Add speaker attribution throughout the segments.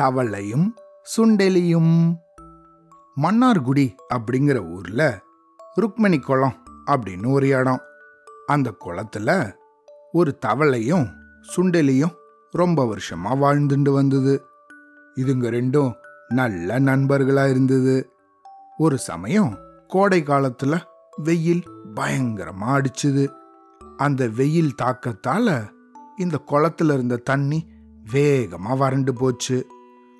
Speaker 1: தவளையும் சுண்டெலியும். மன்னார்குடி அப்படிங்கிற ஊர்ல ருக்மணி குளம் அப்படின்னு ஒரு இடம். அந்த குளத்துல ஒரு தவளையும் சுண்டெலியும் ரொம்ப வருஷமா வாழ்ந்துட்டு வந்தது. இதுங்க ரெண்டும் நல்ல நண்பர்களா இருந்தது. ஒரு சமயம் கோடை காலத்துல வெயில் பயங்கரமா அடிச்சுது. அந்த வெயில் தாக்கத்தால இந்த குளத்துல இருந்த தண்ணி வேகமா வறண்டு போச்சு.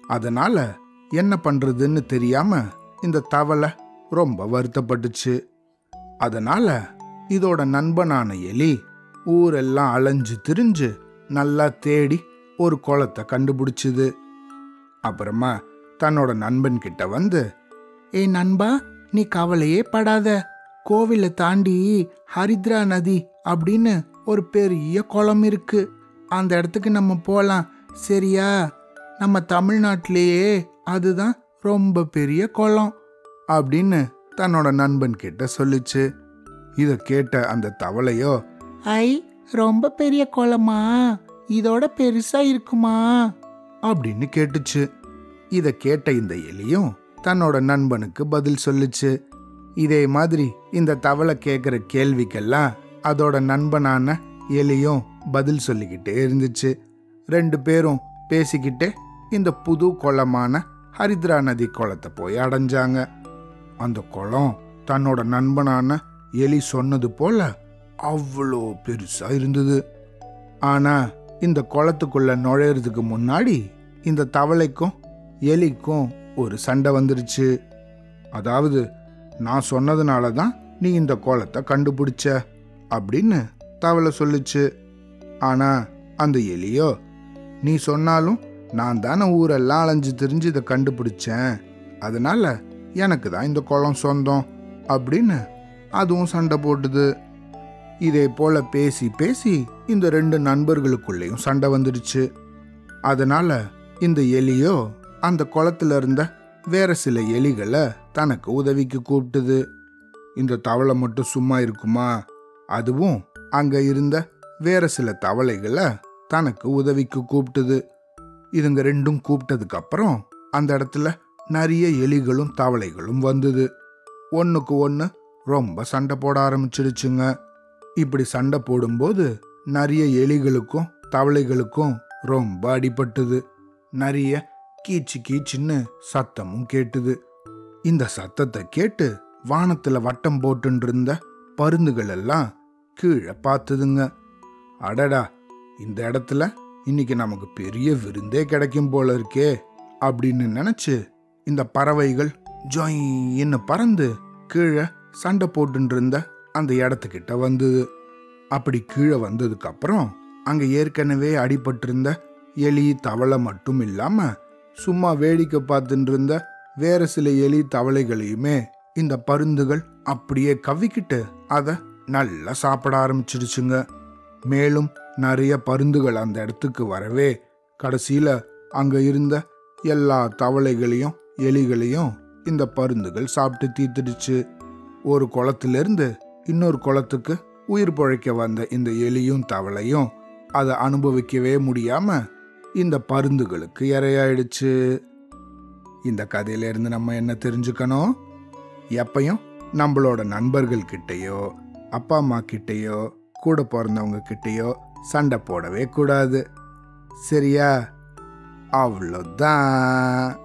Speaker 1: அதனால என்ன பண்றதுன்னு தெரியாம இந்த தவளை ரொம்ப வருத்தப்பட்டுச்சு. அதனால இதோட நண்பனான எலி ஊரெல்லாம் அலைஞ்சு திரிஞ்சு நல்லா தேடி ஒரு குளத்தை கண்டுபிடிச்சுது. அப்புறமா தன்னோட நண்பன் கிட்ட வந்து ஏய் நண்பா நீ கவலையே படாத. கோவிலை தாண்டி ஹரித்ரா நதி அப்படின்னு ஒரு பெரிய குளம் இருக்கு. அந்த இடத்துக்கு நம்ம போகலாம் சரியா? நம்ம தமிழ்நாட்டிலேயே அதுதான் ரொம்ப பெரிய குளம் அப்படின்னு தன்னோட நண்பன் கிட்ட சொல்லுச்சு. இதை கேட்ட அந்த தவளையோ ஐ ரொம்ப பெரிய குளமா? இதோட பெருசா இருக்குமா? அப்படின்னு கேட்டுச்சு. இதை கேட்ட இந்த எலியும் தன்னோட நண்பனுக்கு பதில் சொல்லுச்சு. இதே மாதிரி இந்த தவளை கேட்குற கேள்விக்கெல்லாம் அதோட நண்பனான எலியும் பதில் சொல்லிக்கிட்டே இருந்துச்சு. ரெண்டு பேரும் பேசிக்கிட்டே இந்த புது குளமான ஹரித்ரா நதி குளத்தை போய் அடைஞ்சாங்க. அந்த குளம் தன்னோட நண்பனான எலி சொன்னது போல அவ்வளோ பெருசா இருந்தது. ஆனா இந்த குளத்துக்குள்ள நுழையிறதுக்கு முன்னாடி இந்த தவளைக்கும் எலிக்கும் ஒரு சண்டை வந்துருச்சு. அதாவது நான் சொன்னதுனால தான் நீ இந்த குளத்தை கண்டுபிடிச்ச. அப்படின்னு தவளை சொல்லுச்சு. ஆனா அந்த எலியோ நீ சொன்னாலும் நான் தானே ஊரெல்லாம் அலைஞ்சு திரிஞ்சு இதை கண்டுபிடிச்சேன். அதனால எனக்கு தான் இந்த குளம் சொந்தம் அப்படின்னு அதுவும் சண்டை போட்டுது. இதே போல பேசி பேசி இந்த ரெண்டு நண்பர்களுக்குள்ளேயும் சண்டை வந்துடுச்சு. அதனால இந்த எலியோ அந்த குளத்துல இருந்த வேற சில எலிகளை தனக்கு உதவிக்கு கூப்பிட்டுது. இந்த தவளை மட்டும் சும்மா இருக்குமா? அதுவும் அங்க இருந்த வேற சில தவளைகளை தனக்கு உதவிக்கு கூப்பிட்டுது இதுங்க ரெண்டும் கூப்பிட்டதுக்கு அப்புறம் அந்த இடத்துல நிறைய எலிகளும் தவளைகளும் வந்தது. ஒன்றுக்கு ஒன்று ரொம்ப சண்டை போட ஆரம்பிச்சிடுச்சுங்க. இப்படி சண்டை போடும்போது நிறைய எலிகளுக்கும் தவளைகளுக்கும் ரொம்ப அடிபட்டுது. நிறைய கீச்சு கீச்சுன்னு சத்தமும் கேட்டுது. இந்த சத்தத்தை கேட்டு வானத்தில் வட்டம் போட்டுருந்த பருந்துகள் எல்லாம் கீழே பார்த்துதுங்க. அடடா இந்த இடத்துல இன்னைக்கு நமக்கு பெரிய விருந்தே கிடைக்கும் போல இருக்கே அப்படின்னு நினைச்சு இந்த பறவைகள் ஜொயின்னு பறந்து கீழே சண்டை போட்டுன்னு இருந்த அந்த இடத்துக்கிட்ட வந்தது. அப்படி கீழே வந்ததுக்கு அப்புறம் அங்க ஏற்கனவே அடிபட்டிருந்த எலி தவளை மட்டும் இல்லாம சும்மா வேடிக்கை பார்த்துட்டு இருந்த வேற சில எலி தவளைகளையுமே இந்த பருந்துகள் அப்படியே கவ்விக்கிட்டு அதை நல்லா சாப்பிட ஆரம்பிச்சிடுச்சுங்க மேலும் நிறைய பருந்துகள் அந்த இடத்துக்கு வரவே கடைசியில் அங்கே இருந்த எல்லா தவளைகளையும் எலிகளையும் இந்த பருந்துகள் சாப்பிட்டு தீத்துடுச்சு ஒரு குளத்திலிருந்து இன்னொரு குளத்துக்கு உயிர் பிழைக்க வந்த இந்த எலியும் தவளையும் அதை அனுபவிக்கவே முடியாம இந்த பருந்துகளுக்கு இரையாயிடுச்சு. இந்த கதையிலேருந்து நம்ம என்ன தெரிஞ்சுக்கணும்? எப்பையும் நம்மளோட நண்பர்கள் கிட்டேயோ அப்பா அம்மா கிட்டேயோ கூட பிறந்தவங்க கிட்டேயோ சண்டை போடவே கூடாது. சரியா? அவ்வளோதான்